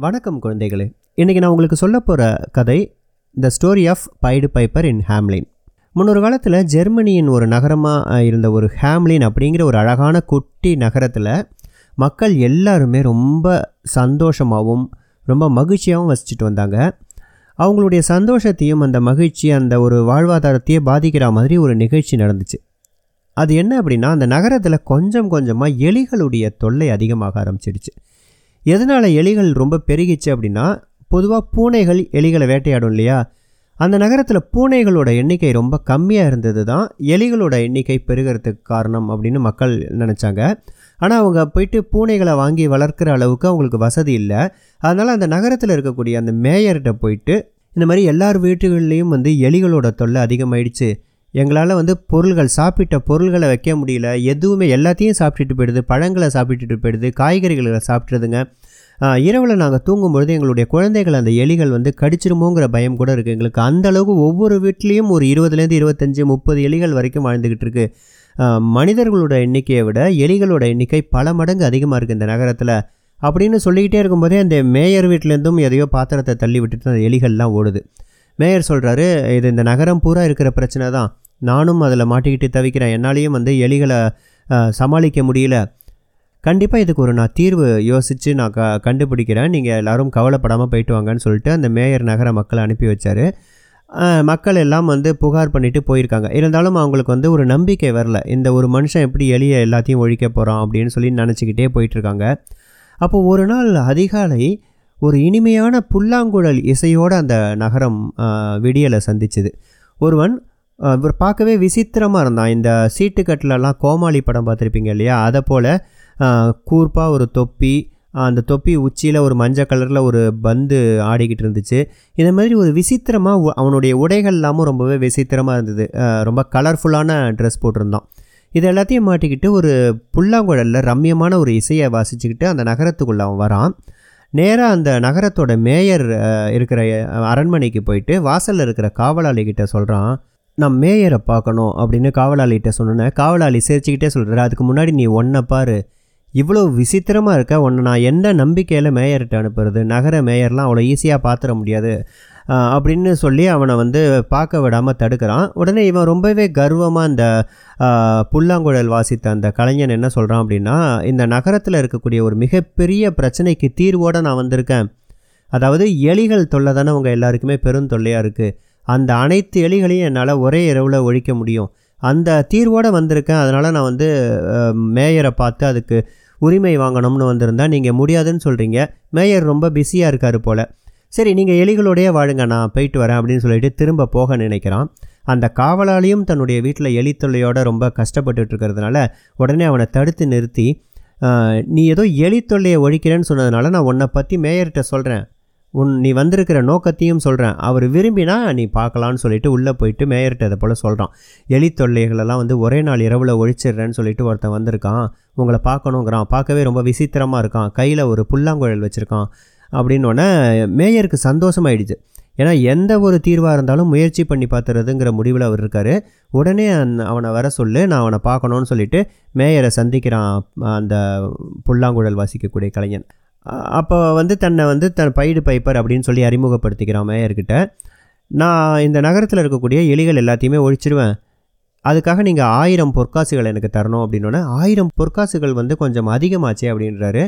வணக்கம் குழந்தைகளே. இன்றைக்கி நான் உங்களுக்கு சொல்ல போகிற கதை the story of pied piper in Hamelin முன்னொரு காலத்தில் ஜெர்மனியின் ஒரு நகரமாக இருந்த ஒரு ஹேம்லின் அப்படிங்கிற ஒரு அழகான குட்டி நகரத்தில் மக்கள் எல்லாருமே ரொம்ப சந்தோஷமாகவும் ரொம்ப மகிழ்ச்சியாகவும் வசிச்சுட்டு வந்தாங்க. அவங்களுடைய சந்தோஷத்தையும் அந்த மகிழ்ச்சி அந்த ஒரு வாழ்வாதாரத்தையே பாதிக்கிற மாதிரி ஒரு நிகழ்ச்சி நடந்துச்சு. அது என்ன அப்படின்னா அந்த நகரத்தில் கொஞ்சம் கொஞ்சமாக எலிகளுடைய தொல்லை அதிகமாக ஆரம்பிச்சிடுச்சு. எதனால் எலிகள் ரொம்ப பெருகிச்சு அப்படின்னா பொதுவாக பூனைகள் எலிகளை வேட்டையாடும் இல்லையா? அந்த நகரத்தில் பூனைகளோட எண்ணிக்கை ரொம்ப கம்மியாக இருந்தது தான் எலிகளோட எண்ணிக்கை பெருகிறதுக்கு காரணம் அப்படின்னு மக்கள் நினச்சாங்க. ஆனால் அவங்க போயிட்டு பூனைகளை வாங்கி வளர்க்குற அளவுக்கு அவங்களுக்கு வசதி இல்லை. அதனால் அந்த நகரத்தில் இருக்கக்கூடிய அந்த மேயர்கிட்ட போயிட்டு இந்த மாதிரி எல்லார் வீட்டுகள்லேயும் வந்து எலிகளோட தொல்லை அதிகமாயிடுச்சு. எங்களால் வந்து பொருள்கள் சாப்பிட்ட பொருள்களை வைக்க முடியல. எதுவுமே எல்லாத்தையும் சாப்பிட்டுட்டு போயிடுது. பழங்களை சாப்பிட்டுட்டு போயிடுது. காய்கறிகளை சாப்பிட்றதுங்க இரவில் நாங்கள் தூங்கும்பொழுது எங்களுடைய குழந்தைகள் அந்த எலிகள் வந்து கடிச்சிருமோங்கிற பயம் கூட இருக்குது எங்களுக்கு அந்தளவுக்கு ஒவ்வொரு வீட்லேயும் ஒரு இருபதுலேருந்து இருபத்தஞ்சி முப்பது எலிகள் வரைக்கும் வாழ்ந்துக்கிட்டு இருக்கு. மனிதர்களோட எண்ணிக்கையை விட எலிகளோட எண்ணிக்கை பல மடங்கு அதிகமாக இருக்குது இந்த நகரத்தில். அப்படின்னு சொல்லிக்கிட்டே இருக்கும்போதே அந்த மேயர் வீட்டிலேருந்தும் எதையோ பாத்திரத்தை தள்ளி விட்டுட்டு அந்த எலிகள்லாம் ஓடுது. மேயர் சொல்கிறாரு இது இந்த நகரம் பூரா இருக்கிற பிரச்சனை தான். நானும் அதில் மாட்டிக்கிட்டு தவிக்கிறேன். என்னாலேயும் வந்து எலிகளை சமாளிக்க முடியல. கண்டிப்பாக இதுக்கு ஒரு நான் தீர்வு யோசித்து நான் க கண்டுபிடிக்கிறேன். நீங்கள் எல்லோரும் கவலைப்படாமல் போயிட்டு வாங்கன்னு சொல்லிட்டு அந்த மேயர் நகர மக்களை அனுப்பி வச்சார். மக்கள் எல்லாம் வந்து புகார் பண்ணிவிட்டு போயிருக்காங்க. இருந்தாலும் அவங்களுக்கு வந்து ஒரு நம்பிக்கை வரல. இந்த ஒரு மனுஷன் எப்படி எளிய எல்லாத்தையும் ஒழிக்க போகிறான் அப்படின்னு சொல்லி நினச்சிக்கிட்டே போயிட்டுருக்காங்க அப்போது ஒரு நாள் அதிகாலை ஒரு இனிமையான புல்லாங்குழல் இசையோடு அந்த நகரம் விடியலை சந்திச்சுது. ஒருவன் இவர் பார்க்கவே விசித்திரமாக இருந்தான். இந்த சீட்டுக்கட்டிலலாம் கோமாளி படம் பார்த்துருப்பீங்க இல்லையா? அதை போல் கூர்ப்பாக ஒரு தொப்பி அந்த தொப்பி உச்சியில் ஒரு மஞ்சள் கலரில் ஒரு பந்து ஆடிக்கிட்டு இருந்துச்சு. இந்த மாதிரி ஒரு விசித்திரமாக அவனுடைய உடைகள் எல்லாமும் ரொம்பவே விசித்திரமாக இருந்தது. ரொம்ப கலர்ஃபுல்லான ட்ரெஸ் போட்டிருந்தான். இது எல்லாத்தையும் மாட்டிக்கிட்டு ஒரு புல்லாங்குழலில் ரம்யமான ஒரு இசையை வாசிச்சுக்கிட்டு அந்த நகரத்துக்குள்ளே அவன் வரான். நேராக அந்த நகரத்தோட மேயர் இருக்கிற அரண்மனைக்கு போயிட்டு வாசலில் இருக்கிற காவலாளிகிட்ட சொல்கிறான் நான் மேயரை பார்க்கணும் அப்படின்னு காவலாளிகிட்ட சொன்னேன் காவலாளி சிரிச்சுக்கிட்டே சொல்கிறார் அதுக்கு முன்னாடி நீ ஒன்றை பாரு இவ்வளோ விசித்திரமாக இருக்க உன்னை நான் எந்த நம்பிக்கையில் மேயர்கிட்ட அனுப்புறது? நகர மேயர்லாம் அவ்வளோ ஈஸியாக பார்த்துட முடியாது. அப்படின்னு சொல்லி அவனை வந்து பார்க்க விடாமல் தடுக்கிறான். உடனே இவன் ரொம்பவே கர்வமாக அந்த புல்லாங்குழல் வாசித்த அந்த கலைஞன் என்ன சொல்கிறான் அப்படின்னா இந்த நகரத்தில் இருக்கக்கூடிய ஒரு மிகப்பெரிய பிரச்சனைக்கு தீர்வோடு நான் வந்திருக்கேன். அதாவது எலிகள் தொல்லை தானே உங்கள் எல்லாருக்குமே பெருந்தொல்லையாக இருக்குது அந்த அனைத்து எலிகளையும் என்னால் ஒரே இரவில் ஒழிக்க முடியும். அந்த தீர்வோடு வந்திருக்கேன். அதனால் நான் வந்து மேயரை பார்த்து அதுக்கு உரிமை வாங்கணும்னு வந்திருந்தா நீங்கள் முடியாதுன்னு சொல்கிறீங்க மேயர் ரொம்ப பிஸியாக இருக்கார் போல். சரி நீங்கள் எலிகளோடையே வாழுங்க நான் போயிட்டு வரேன் அப்படின்னு சொல்லிட்டு திரும்ப போக நினைக்கிறான். அந்த காவலாளியும் தன்னுடைய வீட்டில் எலி தொல்லையோடு ரொம்ப கஷ்டப்பட்டுட்டு இருக்கிறதுனால உடனே அவனை தடுத்து நிறுத்தி நீ ஏதோ எலி தொல்லையை ஒழிக்கிறேன்னு சொன்னதுனால நான் உன்னை பற்றி மேயர்கிட்ட சொல்கிறேன் உன் நீ வந்திருக்கிற நோக்கத்தையும் சொல்கிறேன் அவர் விரும்பினா நீ பார்க்கலான்னு சொல்லிட்டு உள்ளே போயிட்டு மேயர்கிட்ட அதை போல் சொல்கிறான் எலி தொல்லைகளெல்லாம் வந்து ஒரே நாள் இரவில் ஒழிச்சிடுறேன்னு சொல்லிட்டு ஒருத்தன் வந்திருக்கான். உங்களை பார்க்கணுங்கிறான். பார்க்கவே ரொம்ப விசித்திரமாக இருக்கான். கையில் ஒரு புல்லாங்குழல் வச்சுருக்கான். அப்படின்னோடனே மேயருக்கு சந்தோஷமாயிடுச்சு. ஏன்னா எந்த ஒரு தீர்வாக இருந்தாலும் முயற்சி பண்ணி பார்த்துறதுங்கிற முடிவில் அவர் இருக்கார். உடனே அந் அவனை வர சொல்லு நான் அவனை பார்க்கணுன்னு சொல்லிட்டு மேயரை சந்திக்கிறான் அந்த புல்லாங்குழல் வாசிக்கக்கூடிய கலைஞன். அப்போ வந்து தன்னை வந்து தன் பைடு பைப்பர் அப்படின்னு சொல்லி அறிமுகப்படுத்திக்கிறான் மேயர்கிட்ட. நான் இந்த நகரத்தில் இருக்கக்கூடிய எலிகள் எல்லாத்தையுமே ஒழிச்சிருவேன். அதுக்காக நீங்கள் ஆயிரம் பொற்காசுகள் எனக்கு தரணும் அப்படின்னோடனே ஆயிரம் பொற்காசுகள் வந்து கொஞ்சம் அதிகமாச்சே அப்படின்றாரு.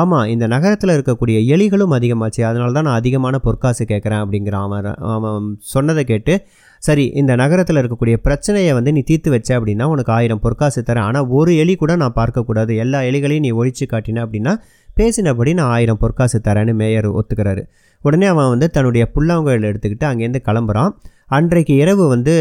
ஆமாம் இந்த நகரத்தில் இருக்கக்கூடிய எலிகளும் அதிகமாச்சு அதனால தான் நான் அதிகமான பொற்காசு கேட்குறேன் அப்படிங்கிற அவன் அவன் சொன்னதை கேட்டு சரி இந்த நகரத்தில் இருக்கக்கூடிய பிரச்சனையை வந்து நீ தீர்த்து வச்ச அப்படின்னா உனக்கு ஆயிரம் பொற்காசு தரேன். ஆனால் ஒரு எலி கூட நான் பார்க்கக்கூடாது. எல்லா எலிகளையும் நீ ஒழிச்சு காட்டின அப்படின்னா பேசினபடி நான் ஆயிரம் பொற்காசு தரேன்னு மேயர் ஒத்துக்கிறாரு. உடனே அவன் வந்து தன்னுடைய புல்லாங்குழல் எடுத்துக்கிட்டு அங்கேருந்து கிளம்புறான். அன்றைக்கு இரவு வந்து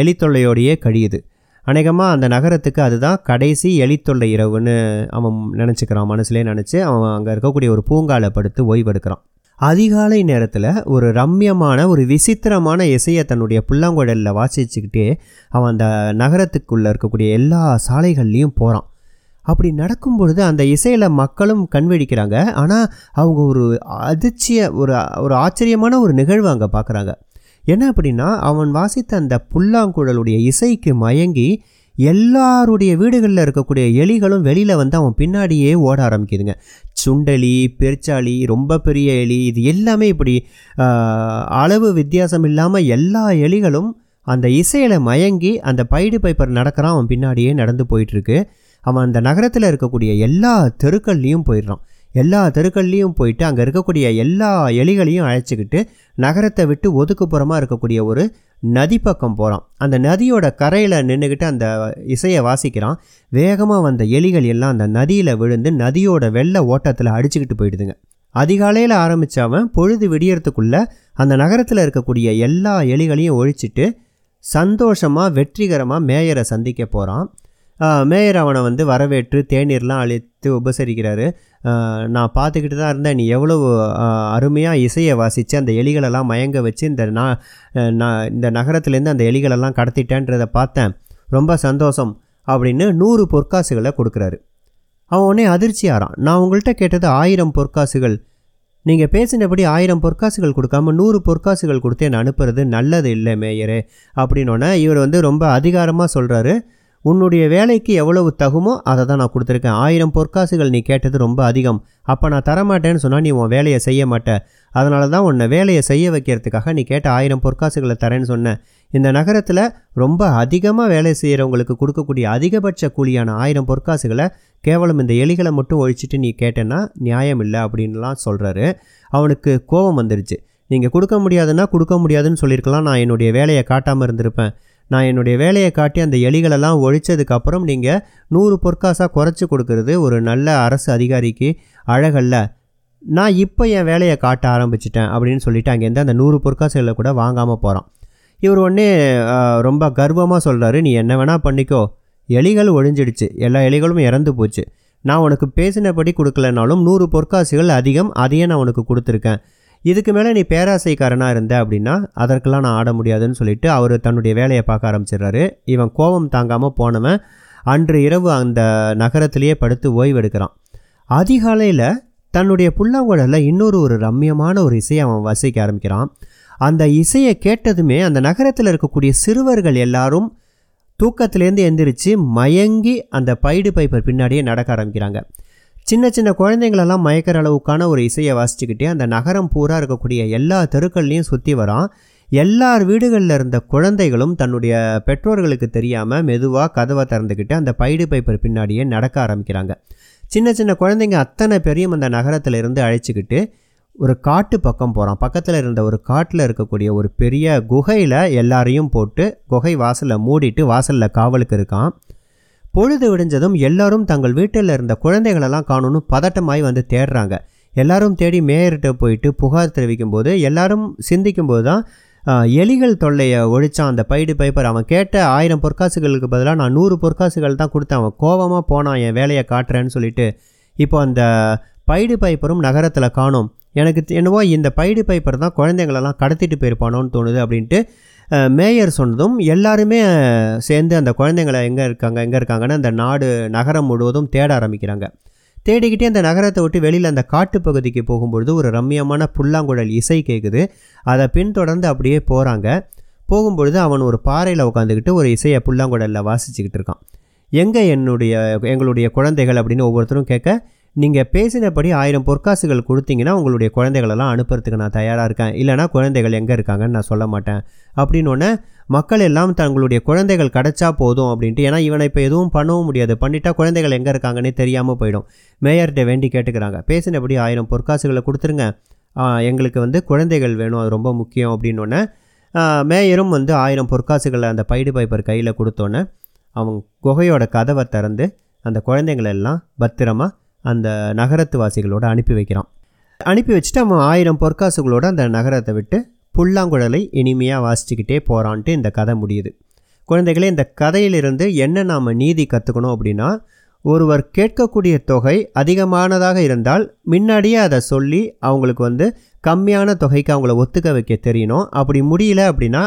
எலித்தொல்லையோடையே கழியுது. அநேகமாக அந்த நகரத்துக்கு அதுதான் கடைசி எலித்தொல்லை இரவுன்னு அவன் நினச்சிக்கிறான். மனசுலேயே நினச்சி அவன் அங்கே இருக்கக்கூடிய ஒரு பூங்காவில் படுத்து ஓய்வெடுக்கிறான். அதிகாலை நேரத்தில் ஒரு ரம்யமான ஒரு விசித்திரமான இசையை தன்னுடைய புல்லாங்குழலில் வாசிச்சுக்கிட்டே அவன் அந்த நகரத்துக்குள்ளே இருக்கக்கூடிய எல்லா சாலைகள்லேயும் போகிறான் அப்படி நடக்கும் பொழுது அந்த இசையில் மக்களும் கண்வெடிக்கிறாங்க ஆனால் அவங்க ஒரு அதிர்ச்சிய ஒரு ஒரு ஆச்சரியமான ஒரு நிகழ்வு அங்கே பார்க்குறாங்க என்ன அப்படின்னா அவன் வாசித்த அந்த புல்லாங்குழலுடைய இசைக்கு மயங்கி எல்லாருடைய வீடுகளில் இருக்கக்கூடிய எலிகளும் வெளியில் வந்து அவன் பின்னாடியே ஓட ஆரம்பிக்குதுங்க. சுண்டலி பெருச்சாளி ரொம்ப பெரிய எலி இது எல்லாமே இப்படி அளவு வித்தியாசம் இல்லாமல் எல்லா எலிகளும் அந்த இசையில் மயங்கி அந்த பைடு பைப்பர் நடக்கிறான் அவன் பின்னாடியே நடந்து போயிட்டுருக்கு அவன் அந்த நகரத்தில் இருக்கக்கூடிய எல்லா தெருக்கள்லேயும் போயிடுறான். எல்லா தெருக்கள்லேயும் போயிட்டு அங்கே இருக்கக்கூடிய எல்லா எலிகளையும் அழைச்சிக்கிட்டு நகரத்தை விட்டு ஒதுக்குப்புறமாக இருக்கக்கூடிய ஒரு நதி பக்கம் போகிறான் அந்த நதியோட கரையில் நின்றுக்கிட்டு அந்த இசையை வாசிக்கிறான். வேகமாக வந்த எலிகள் எல்லாம் அந்த நதியில் விழுந்து நதியோட வெள்ள ஓட்டத்தில் அடிச்சுக்கிட்டு போயிடுதுங்க. அதிகாலையில் ஆரம்பித்தவன் பொழுது விடியறதுக்குள்ளே அந்த நகரத்தில் இருக்கக்கூடிய எல்லா எலிகளையும் ஒழிச்சிட்டு சந்தோஷமாக வெற்றிகரமாக மேயரை சந்திக்க போகிறான் மேயர் அவனை வந்து வரவேற்று தேநீர்லாம் அழித்து உபசரிக்கிறாரு. நான் பார்த்துக்கிட்டு தான் இருந்தேன். நீ எவ்வளவு அருமையாக இசையை வாசித்து அந்த எலிகளெல்லாம் மயங்க வச்சு இந்த நான் நான் இந்த நகரத்துலேருந்து அந்த எலிகளெல்லாம் கடத்திட்டேன்றதை பார்த்தேன். ரொம்ப சந்தோஷம் அப்படின்னு நூறு பொற்காசுகளை கொடுக்குறாரு. அவன் உடனே அதிர்ச்சியாரான் நான் உங்கள்கிட்ட கேட்டது ஆயிரம் பொற்காசுகள். நீங்கள் பேசினபடி ஆயிரம் பொற்காசுகள் கொடுக்காம நூறு பொற்காசுகள் கொடுத்து என்னை அனுப்புறது நல்லது இல்லை மேயரே அப்படின்னோடனே இவர் வந்து ரொம்ப அதிகாரமாக சொல்கிறாரு உன்னுடைய வேலைக்கு எவ்வளவு தகுமோ அதை தான் நான் கொடுத்துருக்கேன். ஆயிரம் பொற்காசுகள் நீ கேட்டது ரொம்ப அதிகம். அப்போ நான் தரமாட்டேன்னு சொன்னால் நீ உன் வேலையை செய்ய மாட்ட. அதனால தான் உன்னை வேலையை செய்ய வைக்கிறதுக்காக நீ கேட்ட ஆயிரம் பொற்காசுகளை தரேன்னு சொன்னேன் இந்த நகரத்தில் ரொம்ப அதிகமாக வேலை செய்கிறவங்களுக்கு கொடுக்கக்கூடிய அதிகபட்ச கூலியான ஆயிரம் பொற்காசுகளை கேவலம் இந்த எலிகளை மட்டும் ஒழிச்சிட்டு நீ கேட்டேன்னா நியாயம் இல்லை அப்படின்லாம் சொல்கிறாரு அவனுக்கு கோபம் வந்துருச்சு. நீங்கள் கொடுக்க முடியாதுன்னா கொடுக்க முடியாதுன்னு சொல்லியிருக்கலாம். நான் என்னுடைய வேலையை காட்டாமல் இருந்திருப்பேன். நான் என்னுடைய வேலையை காட்டி அந்த எலிகளெல்லாம் ஒழிச்சதுக்கப்புறம் நீங்கள் நூறு பொற்காசாக குறைச்சி கொடுக்கறது ஒரு நல்ல அரசு அதிகாரிக்கு அழகல்ல. நான் இப்போ என் வேலையை காட்ட ஆரம்பிச்சிட்டேன் அப்படின்னு சொல்லிட்டு அங்கேருந்து அந்த நூறு பொற்காசுகளை கூட வாங்காமல் போகிறான் இவர் உடனே ரொம்ப கர்வமாக சொல்கிறாரு நீ என்ன வேணால் பண்ணிக்கோ. எலிகள் ஒழிஞ்சிடுச்சு. எல்லா எலிகளும் இறந்து போச்சு. நான் உனக்கு பேசினபடி கொடுக்கலனாலும் நூறு பொற்காசுகள் அதிகம் அதையே நான் உனக்கு கொடுத்துருக்கேன். இதுக்கு மேலே நீ பேராசைக்காரனாக இருந்த அப்படின்னா அதற்கெல்லாம் நான் ஆட முடியாதுன்னு சொல்லிட்டு அவர் தன்னுடைய வேலையை பார்க்க ஆரம்பிச்சிடுறாரு. இவன் கோபம் தாங்காமல் போனவன் அன்று இரவு அந்த நகரத்திலேயே படுத்து ஓய்வெடுக்கிறான் அதிகாலையில் தன்னுடைய புல்லாங்குழலில் இன்னொரு ஒரு ரம்மியமான ஒரு இசையை அவன் வசிக்க ஆரம்பிக்கிறான். அந்த இசையை கேட்டதுமே அந்த நகரத்தில் இருக்கக்கூடிய சிறுவர்கள் எல்லாரும் தூக்கத்திலேருந்து எந்திரிச்சு மயங்கி அந்த பைடு பைப்பர் பின்னாடியே நடக்க ஆரம்பிக்கிறாங்க. சின்ன சின்ன குழந்தைங்களெல்லாம் மயக்கிற அளவுக்கான ஒரு இசையை வாசிச்சுக்கிட்டே அந்த நகரம் பூரா இருக்கக்கூடிய எல்லா தெருக்கள்லையும் சுற்றி வரான். எல்லார் வீடுகளில் இருந்த குழந்தைகளும் தன்னுடைய பெற்றோர்களுக்கு தெரியாமல் மெதுவாக கதவை திறந்துக்கிட்டு அந்த பைடு பைப்பர் பின்னாடியே நடக்க ஆரம்பிக்கிறாங்க. சின்ன சின்ன குழந்தைங்க அத்தனை பேரையும் அந்த நகரத்தில் இருந்து அழைச்சிக்கிட்டு ஒரு காட்டு பக்கம் போகிறான் பக்கத்தில் இருந்த ஒரு காட்டில் இருக்கக்கூடிய ஒரு பெரிய குகையில் எல்லாரையும் போட்டு குகை வாசலை மூடிட்டு வாசலில் காவலுக்கு இருக்கான். பொழுது விடிஞ்சதும் எல்லாரும் தங்கள் வீட்டில் இருந்த குழந்தைகளெல்லாம் காணணும்னு பதட்டமாய் வந்து தேடுறாங்க. எல்லாரும் தேடி மேயர்கிட்ட போயிட்டு புகார் தெரிவிக்கும் போது எல்லாரும் சிந்திக்கும் போது தான் எலிகள் தொல்லையை ஒழிச்சான் அந்த பைடு பைப்பர். அவன் கேட்ட ஆயிரம் பொற்காசுகளுக்கு பதிலாக நான் நூறு பொற்காசுகள் தான் கொடுத்தேன். அவன் கோவமாக போனான் என் வேலையை காட்டுறேன்னு சொல்லிட்டு இப்போ அந்த பைடு பைப்பரும் நகரத்தில் காணோம். எனக்கு என்னவோ இந்த பைடு பைப்பர் தான் குழந்தைங்களெல்லாம் கடத்திட்டு போயிருப்பானோன்னு தோணுது அப்படின்ட்டு மேயர் சொன்னதும் எல்லாருமே சேர்ந்து அந்த குழந்தைங்களை எங்கே இருக்காங்க எங்கே இருக்காங்கன்னு அந்த நாடு நகரம் முழுவதும் தேட ஆரம்பிக்கிறாங்க. தேடிக்கிட்டே அந்த நகரத்தை விட்டு வெளியில் அந்த காட்டு பகுதிக்கு போகும்பொழுது ஒரு ரம்மியமான புல்லாங்குழல் இசை கேட்குது அதை பின்தொடர்ந்து அப்படியே போகிறாங்க போகும்பொழுது அவன் ஒரு பாறையில் உட்காந்துக்கிட்டு ஒரு இசையை புல்லாங்குழலில் வாசிச்சுக்கிட்டு இருக்கான். எங்கே என்னுடைய எங்களுடைய குழந்தைகள் அப்படின்னு ஒவ்வொருத்தரும் கேட்க நீங்கள் பேசினபடி ஆயிரம் பொற்காசுகள் கொடுத்தீங்கன்னா உங்களுடைய குழந்தைகளெல்லாம் அனுப்புறதுக்கு நான் தயாராக இருக்கேன். இல்லைனா குழந்தைகள் எங்கே இருக்காங்கன்னு நான் சொல்ல மாட்டேன். அப்படின்னு மக்கள் எல்லாம் தங்களுடைய குழந்தைகள் கிடைச்சா போதும் அப்படின்ட்டு ஏன்னா இவனை இப்போ எதுவும் பண்ணவும் முடியாது. பண்ணிட்டா குழந்தைகள் எங்கே இருக்காங்கன்னே தெரியாமல் போயிடும். மேயர்கிட்ட வேண்டி கேட்டுக்கிறாங்க. பேசினபடி ஆயிரம் பொற்காசுகளை கொடுத்துருங்க. எங்களுக்கு வந்து குழந்தைகள் வேணும். அது ரொம்ப முக்கியம் அப்படின்னோடனே மேயரும் வந்து ஆயிரம் பொற்காசுகளை அந்த பைடு பைப்பர் கையில் கொடுத்தோன்னே அவங்க குகையோட கதவை திறந்து அந்த குழந்தைங்களெல்லாம் எல்லாம் பத்திரமா அந்த நகரத்து வாசிகளோடு அனுப்பி வைக்கிறான். அனுப்பி வச்சுட்டு அவன் ஆயிரம் பொற்காசுகளோட அந்த நகரத்தை விட்டு புல்லாங்குழலை இனிமையாக வாசிச்சுக்கிட்டே போகிறான்ட்டு இந்த கதை முடியுது. குழந்தைகளே இந்த கதையிலிருந்து என்ன நாம் நீதி கற்றுக்கணும் அப்படின்னா ஒருவர் கேட்கக்கூடிய தொகை அதிகமானதாக இருந்தால் முன்னாடியே அதை சொல்லி அவங்களுக்கு வந்து கம்மியான தொகைக்கு அவங்கள ஒத்துக்க வைக்க தெரியணும். அப்படி முடியல அப்படின்னா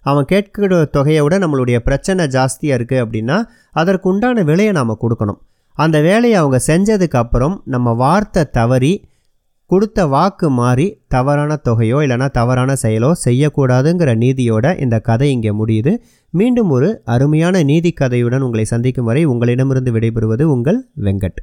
அவன் கேட்கிற தொகையை விட நம்மளுடைய பிரச்சனை ஜாஸ்தியாக இருக்குது அப்படின்னா அதற்கு உண்டான விலையை நாம் கொடுக்கணும். அந்த வேலையை அவங்க செஞ்சதுக்கு அப்புறம் நம்ம வார்த்தை தவறி கொடுத்த வாக்கு மாறி தவறான தொகையோ இல்லைனா தவறான செயலோ செய்யக்கூடாதுங்கிற நீதியோட இந்த கதை இங்கே முடியுது. மீண்டும் ஒரு அருமையான நீதி கதையுடன் உங்களை சந்திக்கும் வரை உங்களிடமிருந்து விடைபெறுவது உங்கள் வெங்கட்.